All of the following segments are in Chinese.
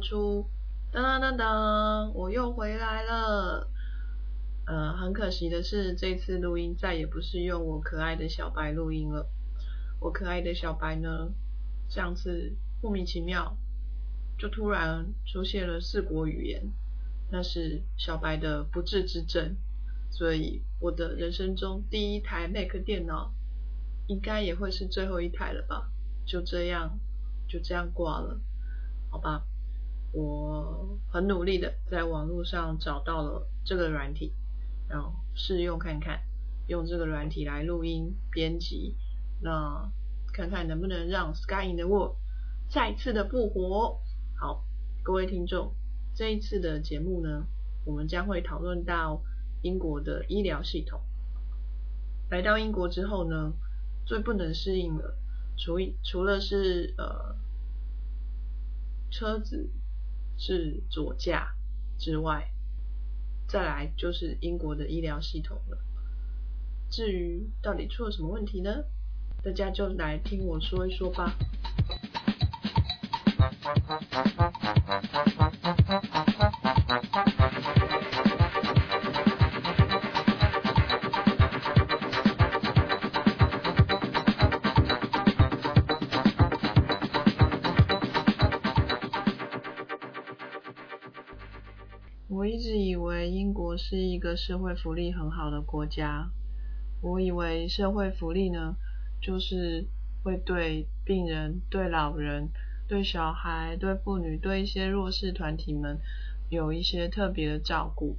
出，当当当当，我又回来了。呃，很可惜的是，这次录音再也不是用我可爱的小白录音了。我可爱的小白呢，上次莫名其妙就突然出现了四国语言，那是小白的不治之症。所以我的人生中第一台 Mac 电脑，应该也会是最后一台了吧？就这样，就这样挂了，好吧？我很努力的在网络上找到了这个软体，然后试用看看，用这个软体来录音编辑，那看看能不能让 Sky in the World 再次的复活。好，各位听众，这一次的节目呢，我们将会讨论到。英国的医疗系统，来到英国之后呢，最不能适应的，除除了是呃车子是左驾之外，再来就是英国的医疗系统了。至于到底出了什么问题呢？大家就来听我说一说吧。一直以为英国是一个社会福利很好的国家，我以为社会福利呢，就是会对病人、对老人、对小孩、对妇女、对一些弱势团体们有一些特别的照顾。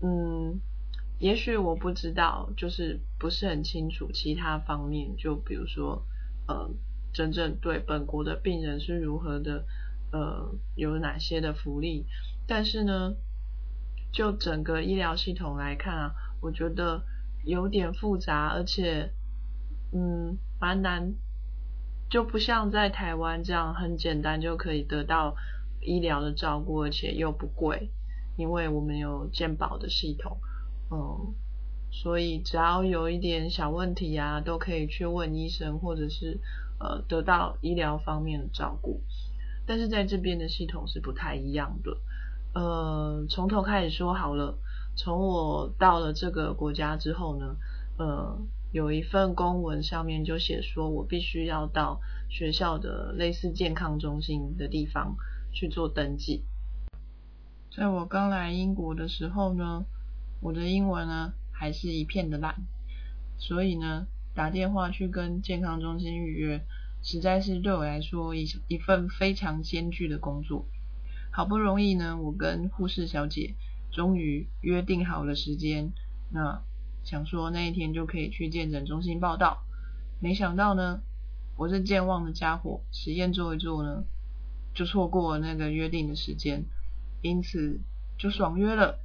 嗯，也许我不知道，就是不是很清楚其他方面，就比如说，呃，真正对本国的病人是如何的，呃，有哪些的福利，但是呢。就整个医疗系统来看啊，我觉得有点复杂，而且嗯蛮难，就不像在台湾这样很简单就可以得到医疗的照顾，而且又不贵，因为我们有健保的系统，嗯，所以只要有一点小问题啊，都可以去问医生，或者是呃得到医疗方面的照顾。但是在这边的系统是不太一样的。呃，从头开始说好了。从我到了这个国家之后呢，呃，有一份公文上面就写说我必须要到学校的类似健康中心的地方去做登记。在我刚来英国的时候呢，我的英文呢还是一片的烂，所以呢，打电话去跟健康中心预约，实在是对我来说一一份非常艰巨的工作。好不容易呢，我跟护士小姐终于约定好了时间，那想说那一天就可以去健诊中心报道。没想到呢，我这健忘的家伙，实验做一做呢，就错过了那个约定的时间，因此就爽约了。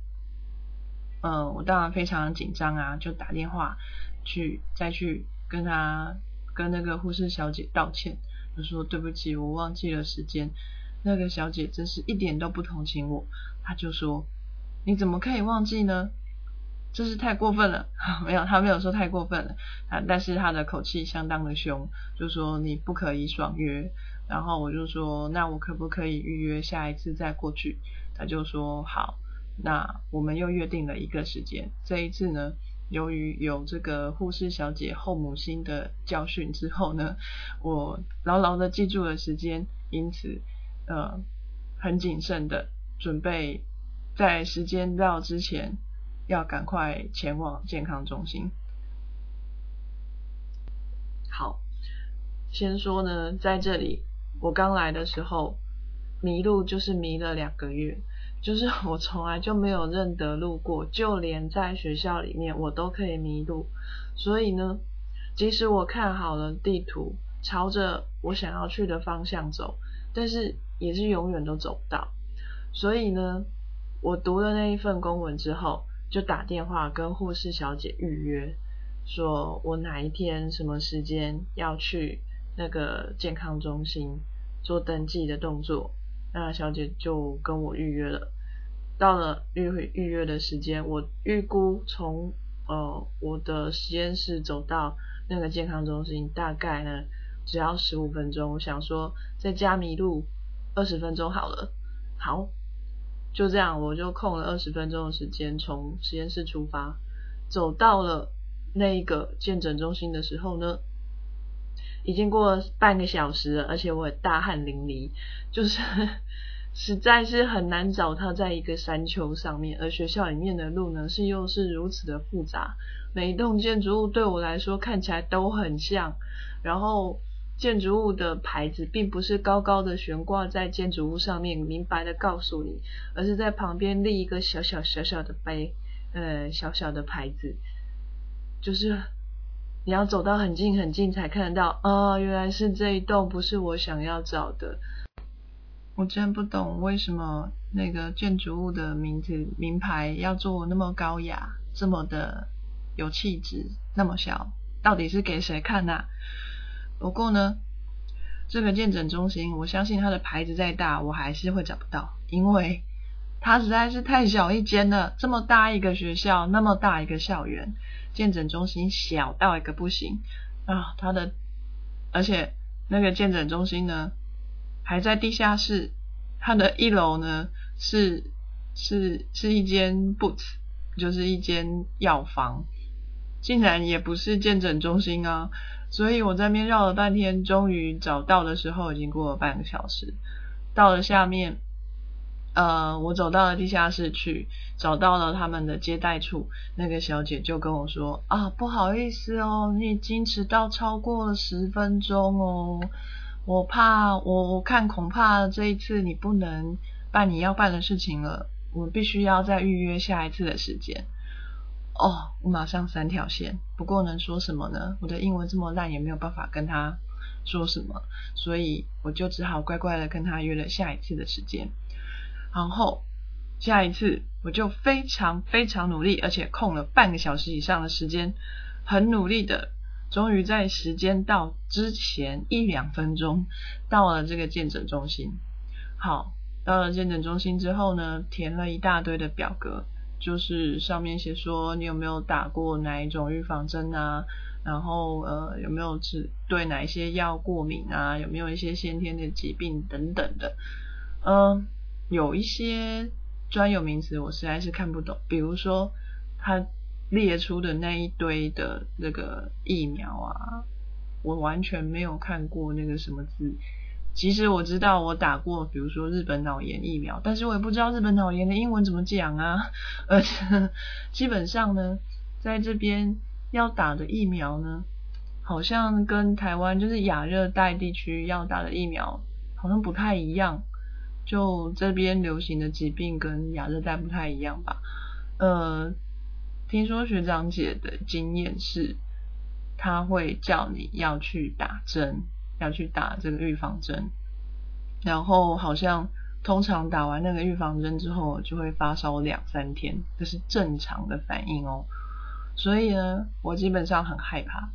嗯，我当然非常紧张啊，就打电话去再去跟他跟那个护士小姐道歉，就说对不起，我忘记了时间。那个小姐真是一点都不同情我，她就说：“你怎么可以忘记呢？真是太过分了。”没有，她没有说太过分了，啊，但是她的口气相当的凶，就说你不可以爽约。然后我就说：“那我可不可以预约下一次再过去？”她就说：“好。”那我们又约定了一个时间。这一次呢，由于有这个护士小姐后母心的教训之后呢，我牢牢的记住了时间，因此。呃，很谨慎的准备，在时间到之前要赶快前往健康中心。好，先说呢，在这里我刚来的时候迷路，就是迷了两个月，就是我从来就没有认得路过，就连在学校里面我都可以迷路。所以呢，即使我看好了地图，朝着我想要去的方向走，但是。也是永远都走不到，所以呢，我读了那一份公文之后，就打电话跟护士小姐预约，说我哪一天什么时间要去那个健康中心做登记的动作，那小姐就跟我预约了。到了预预约的时间，我预估从呃我的实验室走到那个健康中心，大概呢只要十五分钟。我想说在家迷路。二十分钟好了。好，就这样，我就空了二十分钟的时间，从实验室出发，走到了那个见诊中心的时候呢，已经过了半个小时了，而且我也大汗淋漓，就是 实在是很难找他在一个山丘上面，而学校里面的路呢是又是如此的复杂。每一栋建筑物对我来说看起来都很像，然后建筑物的牌子并不是高高的悬挂在建筑物上面，明白的告诉你，而是在旁边立一个小小小小的碑，呃，小小的牌子，就是你要走到很近很近才看得到，啊，原来是这一栋，不是我想要找的。我真不懂为什么那个建筑物的名字名牌要做那么高雅，这么的。有气质，那么小，到底是给谁看呐？不过呢，这个健诊中心，我相信它的牌子再大，我还是会找不到，因为它实在是太小一间了。这么大一个学校，那么大一个校园，健诊中心小到一个不行啊！它的，而且那个健诊中心呢，还在地下室，它的一楼呢是是是一间 boot，就是一间药房。竟然也不是健诊中心啊！所以我在那边绕了半天，终于找到的时候已经过了半个小时。到了下面，呃，我走到了地下室去，找到了他们的接待处。那个小姐就跟我说：“啊，不好意思哦，你已经迟到超过了十分钟哦。我怕，我我看恐怕这一次你不能办你要办的事情了。我必须要再预约下一次的时间。”哦，我马上三条线。不过能说什么呢？我的英文这么烂，也没有办法跟他说什么，所以我就只好乖乖的跟他约了下一次的时间。然后下一次我就非常非常努力，而且空了半个小时以上的时间，很努力的，终于在时间到之前一两分钟到了这个健诊中心。好，到了健诊中心之后呢，填了一大堆的表格。就是上面写说你有没有打过哪一种预防针啊，然后呃有没有治对哪一些药过敏啊，有没有一些先天的疾病等等的，嗯，有一些专有名词我实在是看不懂，比如说他列出的那一堆的那个疫苗啊，我完全没有看过那个什么字。其实我知道我打过，比如说日本脑炎疫苗，但是我也不知道日本脑炎的英文怎么讲啊。而且基本上呢，在这边要打的疫苗呢，好像跟台湾就是亚热带地区要打的疫苗好像不太一样。就这边流行的疾病跟亚热带不太一样吧。呃，听说学长姐的经验是，他会叫你要去打针。要去打这个预防针，然后好像通常打完那个预防针之后就会发烧两三天，这是正常的反应哦。所以呢，我基本上很害怕，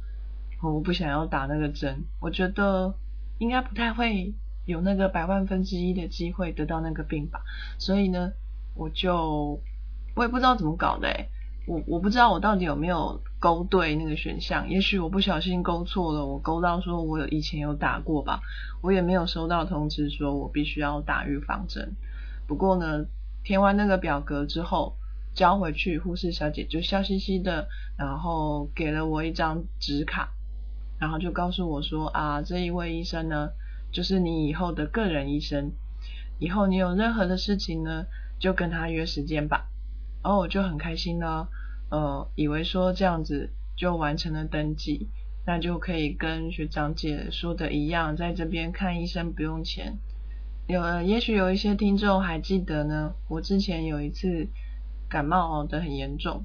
我不想要打那个针。我觉得应该不太会有那个百万分之一的机会得到那个病吧。所以呢，我就我也不知道怎么搞的诶我我不知道我到底有没有勾对那个选项，也许我不小心勾错了，我勾到说我有以前有打过吧，我也没有收到通知说我必须要打预防针。不过呢，填完那个表格之后交回去，护士小姐就笑嘻嘻的，然后给了我一张纸卡，然后就告诉我说啊，这一位医生呢，就是你以后的个人医生，以后你有任何的事情呢，就跟他约时间吧。然后我就很开心呢，呃，以为说这样子就完成了登记，那就可以跟学长姐说的一样，在这边看医生不用钱。有，也许有一些听众还记得呢，我之前有一次感冒的很严重，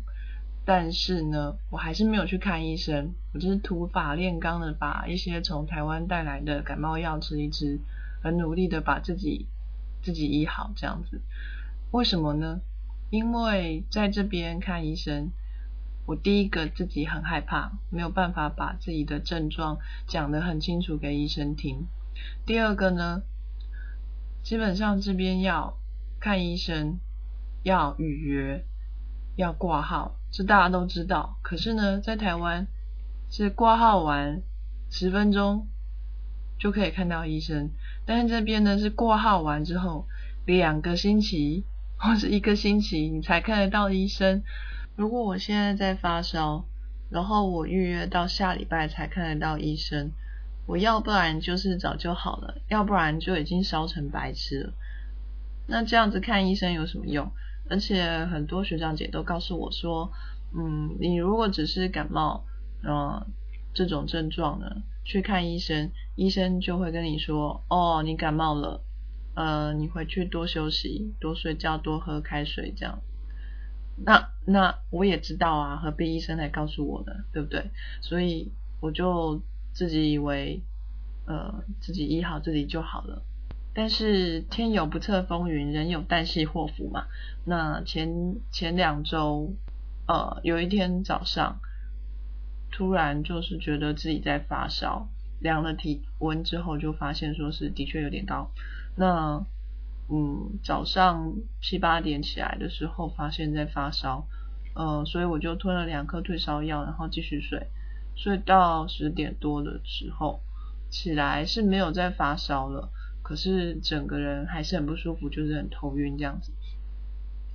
但是呢，我还是没有去看医生，我就是土法炼钢的把一些从台湾带来的感冒药吃一吃，很努力的把自己自己医好这样子。为什么呢？因为在这边看医生，我第一个自己很害怕，没有办法把自己的症状讲得很清楚给医生听。第二个呢，基本上这边要看医生要预约，要挂号，这大家都知道。可是呢，在台湾是挂号完十分钟就可以看到医生。但是这边呢是挂号完之后两个星期或是一个星期你才看得到医生。如果我现在在发烧，然后我预约到下礼拜才看得到医生，我要不然就是早就好了，要不然就已经烧成白痴了。那这样子看医生有什么用？而且很多学长姐都告诉我说，嗯，你如果只是感冒，嗯，这种症状呢，去看医生，医生就会跟你说，哦，你感冒了，呃，你回去多休息，多睡觉，多喝开水，这样。那那我也知道啊，何必医生来告诉我呢？对不对？所以我就自己以为，呃，自己医好自己就好了。但是天有不测风云，人有旦夕祸福嘛。那前前两周，呃，有一天早上，突然就是觉得自己在发烧，量了体温之后就发现说是的确有点高。那嗯，早上七八点起来的时候发现在发烧，呃，所以我就吞了两颗退烧药，然后继续睡，睡到十点多的时候起来是没有再发烧了。可是整个人还是很不舒服，就是很头晕这样子。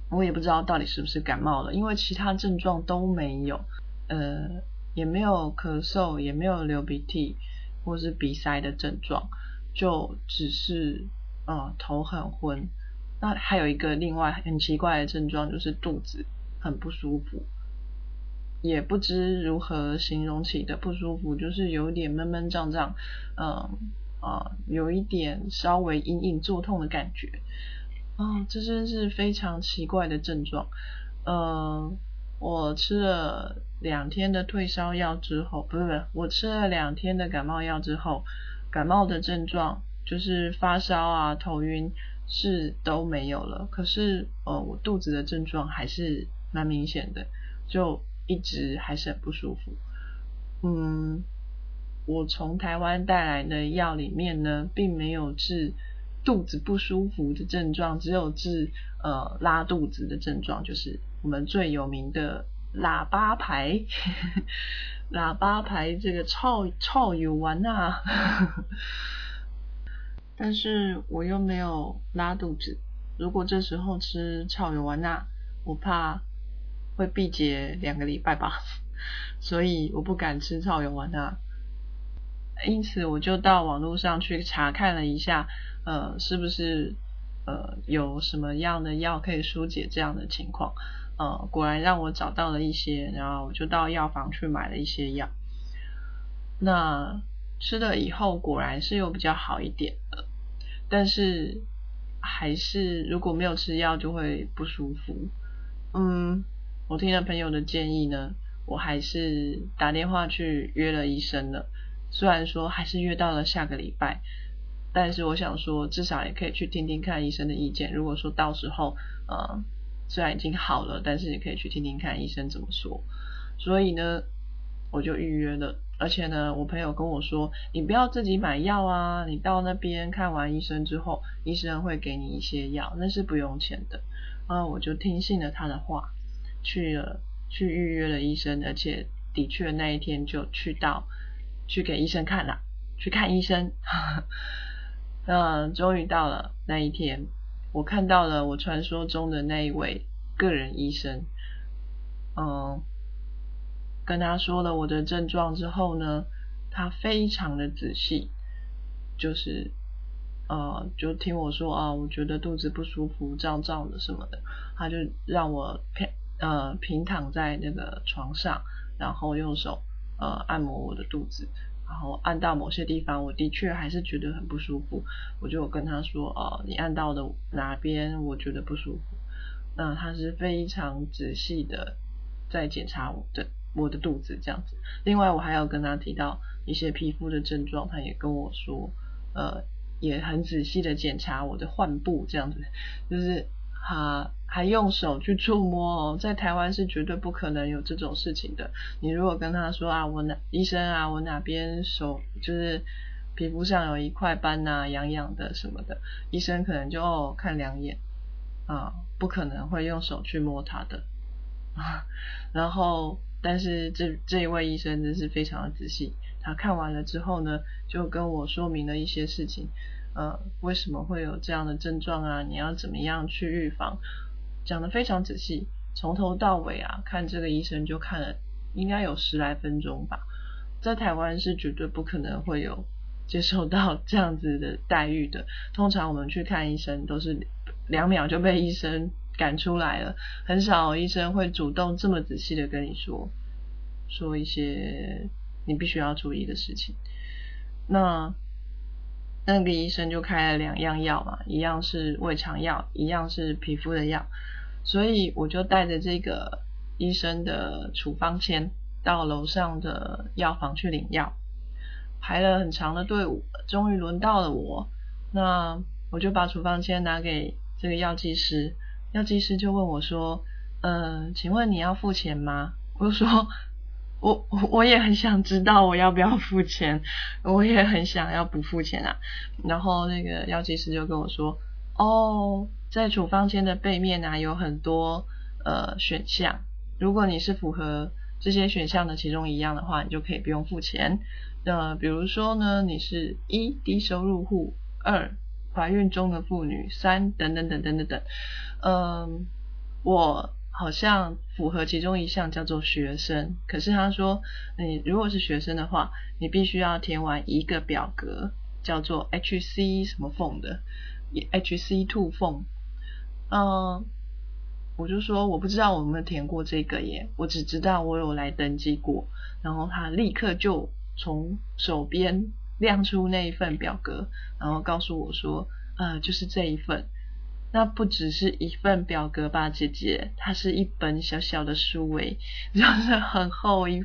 我也不知道到底是不是感冒了，因为其他症状都没有，呃，也没有咳嗽，也没有流鼻涕或是鼻塞的症状，就只是呃头很昏。那还有一个另外很奇怪的症状，就是肚子很不舒服，也不知如何形容起的不舒服，就是有点闷闷胀胀，嗯。啊，有一点稍微隐隐作痛的感觉，啊，这真是非常奇怪的症状。呃，我吃了两天的退烧药之后，不是不是，我吃了两天的感冒药之后，感冒的症状就是发烧啊、头晕是都没有了。可是，呃，我肚子的症状还是蛮明显的，就一直还是很不舒服。嗯。我从台湾带来的药里面呢，并没有治肚子不舒服的症状，只有治呃拉肚子的症状，就是我们最有名的喇叭牌，喇叭牌这个臭臭有丸啊，但是我又没有拉肚子，如果这时候吃超有丸钠，我怕会闭结两个礼拜吧，所以我不敢吃超有丸钠。因此，我就到网络上去查看了一下，呃，是不是呃有什么样的药可以疏解这样的情况？呃，果然让我找到了一些，然后我就到药房去买了一些药。那吃了以后，果然是有比较好一点的，但是还是如果没有吃药就会不舒服。嗯，我听了朋友的建议呢，我还是打电话去约了医生了。虽然说还是约到了下个礼拜，但是我想说至少也可以去听听看医生的意见。如果说到时候呃虽然已经好了，但是也可以去听听看医生怎么说。所以呢，我就预约了。而且呢，我朋友跟我说，你不要自己买药啊，你到那边看完医生之后，医生会给你一些药，那是不用钱的。啊，我就听信了他的话，去了去预约了医生，而且的确那一天就去到。去给医生看了，去看医生。那终于到了那一天，我看到了我传说中的那一位个人医生。嗯，跟他说了我的症状之后呢，他非常的仔细，就是呃，就听我说啊，我觉得肚子不舒服，胀胀的什么的，他就让我平呃平躺在那个床上，然后用手。呃，按摩我的肚子，然后按到某些地方，我的确还是觉得很不舒服。我就跟他说，哦，你按到的哪边我觉得不舒服？那他是非常仔细的在检查我的我的肚子这样子。另外，我还要跟他提到一些皮肤的症状，他也跟我说，呃，也很仔细的检查我的患部这样子，就是他。还用手去触摸哦，在台湾是绝对不可能有这种事情的。你如果跟他说啊，我哪医生啊，我哪边手就是皮肤上有一块斑呐，痒痒的什么的，医生可能就看两眼啊，不可能会用手去摸他的。啊 然后，但是这这一位医生真是非常的仔细，他看完了之后呢，就跟我说明了一些事情，呃，为什么会有这样的症状啊？你要怎么样去预防？讲得非常仔细，从头到尾啊，看这个医生就看了应该有十来分钟吧。在台湾是绝对不可能会有接受到这样子的待遇的。通常我们去看医生都是两秒就被医生赶出来了，很少医生会主动这么仔细的跟你说说一些。你必须要注意的事情，那那个医生就开了两样药嘛，一样是胃肠药，一样是皮肤的药，所以我就带着这个医生的处方签到楼上的药房去领药，排了很长的队伍，终于轮到了我，那我就把处方签拿给这个药剂师，药剂师就问我说：“嗯，请问你要付钱吗？”我就说。我我也很想知道我要不要付钱，我也很想要不付钱啊。然后那个药剂师就跟我说：“哦，在处方签的背面啊有很多呃选项，如果你是符合这些选项的其中一样的话，你就可以不用付钱。那比如说呢，你是一低收入户，二怀孕中的妇女，三等等等等等等。嗯，我。”好像符合其中一项叫做学生，可是他说你如果是学生的话，你必须要填完一个表格，叫做 H C 什么缝的，H C two 缝。嗯，我就说我不知道我有没有填过这个耶，我只知道我有来登记过，然后他立刻就从手边亮出那一份表格，然后告诉我说，呃，就是这一份。那不只是一份表格吧，姐姐，它是一本小小的书诶，就是很厚一，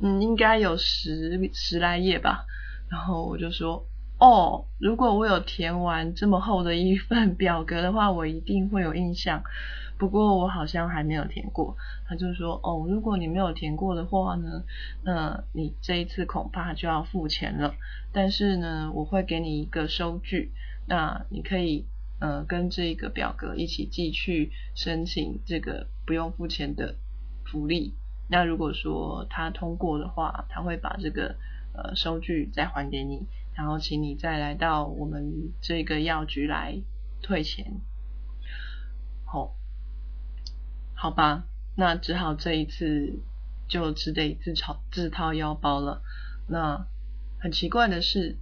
嗯，应该有十十来页吧。然后我就说，哦，如果我有填完这么厚的一份表格的话，我一定会有印象。不过我好像还没有填过。他就说，哦，如果你没有填过的话呢，那你这一次恐怕就要付钱了。但是呢，我会给你一个收据，那你可以。呃，跟这个表格一起寄去申请这个不用付钱的福利。那如果说他通过的话，他会把这个呃收据再还给你，然后请你再来到我们这个药局来退钱。好，好吧，那只好这一次就只得自掏自掏腰包了。那很奇怪的是，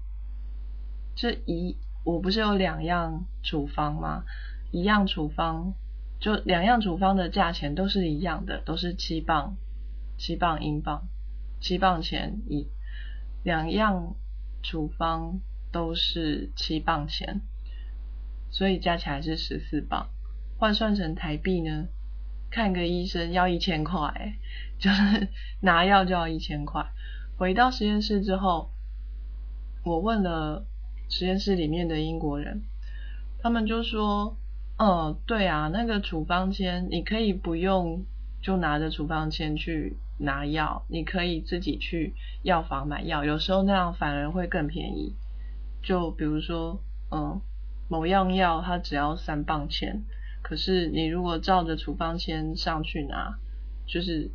这一。我不是有两样处方吗？一样处方就两样处方的价钱都是一样的，都是七磅，七磅英镑，七磅钱一，两样处方都是七磅钱，所以加起来是十四磅，换算成台币呢，看个医生要一千块，就是拿药就要一千块。回到实验室之后，我问了。实验室里面的英国人，他们就说：“嗯，对啊，那个处方签你可以不用就拿着处方签去拿药，你可以自己去药房买药，有时候那样反而会更便宜。就比如说，嗯，某样药它只要三磅钱，可是你如果照着处方签上去拿，就是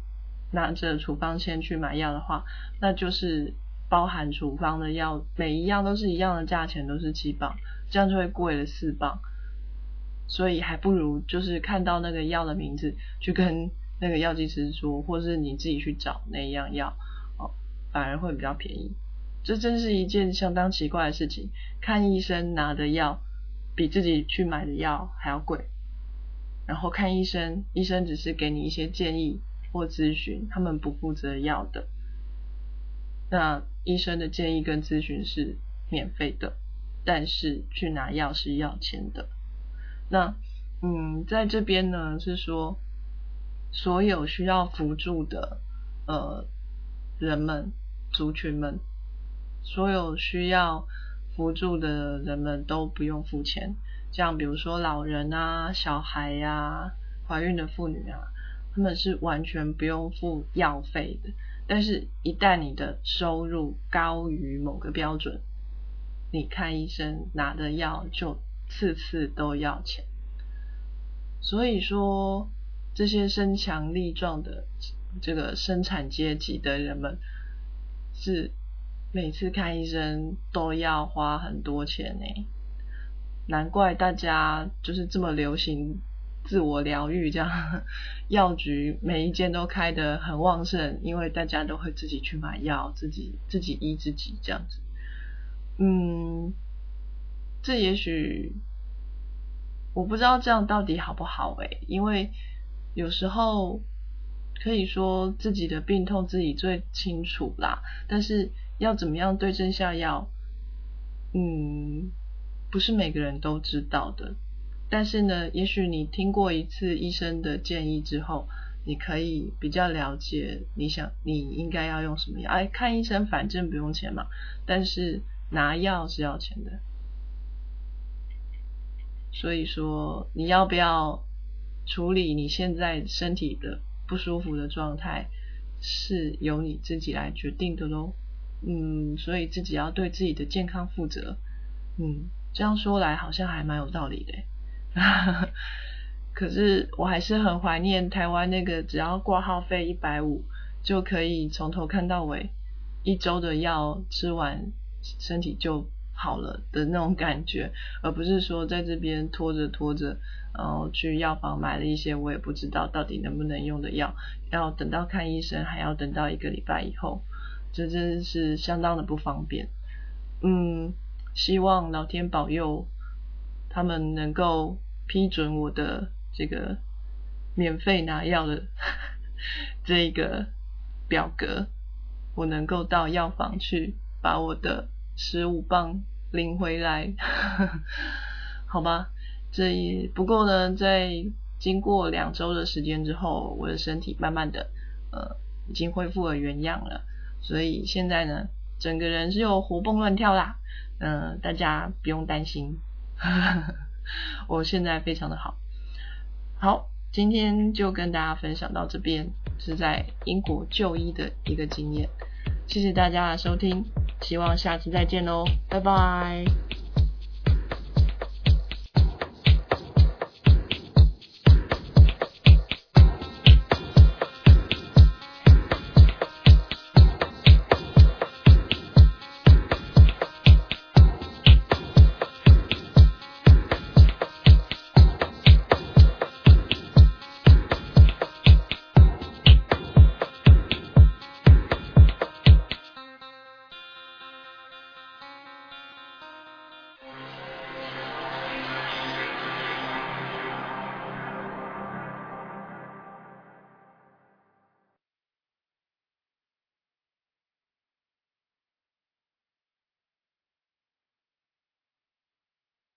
拿着处方签去买药的话，那就是。”包含处方的药，每一样都是一样的价钱，都是七磅，这样就会贵了四磅。所以还不如就是看到那个药的名字，去跟那个药剂师说，或是你自己去找那一样药，哦，反而会比较便宜。这真是一件相当奇怪的事情。看医生拿的药比自己去买的药还要贵，然后看医生，医生只是给你一些建议或咨询，他们不负责药的。那医生的建议跟咨询是免费的，但是去拿药是要钱的。那嗯，在这边呢是说，所有需要辅助的呃人们族群们，所有需要辅助的人们都不用付钱。像比如说老人啊、小孩呀、怀孕的妇女啊，他们是完全不用付药费的。但是，一旦你的收入高于某个标准，你看医生拿的药就次次都要钱。所以说，这些身强力壮的这个生产阶级的人们，是每次看医生都要花很多钱呢，难怪大家就是这么流行自我疗愈，这样 药局每一间都开得很旺盛，因为大家都会自己去买药，自己自己医自己这样子。嗯，这也许我不知道这样到底好不好诶，因为有时候可以说自己的病痛自己最清楚啦，但是。要怎么样对症下药？嗯，不是每个人都知道的。但是呢，也许你听过一次医生的建议之后，你可以比较了解你想你应该要用什么药。哎，看医生反正不用钱嘛，但是拿药是要钱的。所以说，你要不要处理你现在身体的不舒服的状态，是由你自己来决定的喽。嗯，所以自己要对自己的健康负责。嗯，这样说来好像还蛮有道理的。可是我还是很怀念台湾那个只要挂号费一百五就可以从头看到尾，一周的药吃完身体就好了的那种感觉，而不是说在这边拖着拖着，然后去药房买了一些我也不知道到底能不能用的药，要等到看医生还要等到一个礼拜以后。这真是相当的不方便，嗯，希望老天保佑他们能够批准我的这个免费拿药的 这个表格，我能够到药房去把我的十五磅领回来，好吧？这也不过呢，在经过两周的时间之后，我的身体慢慢的呃已经恢复了原样了。所以现在呢，整个人是又活蹦乱跳啦，嗯，大家不用担心，我现在非常的好。好，今天就跟大家分享到这边，是在英国就医的一个经验。谢谢大家的收听，希望下次再见喽，拜拜。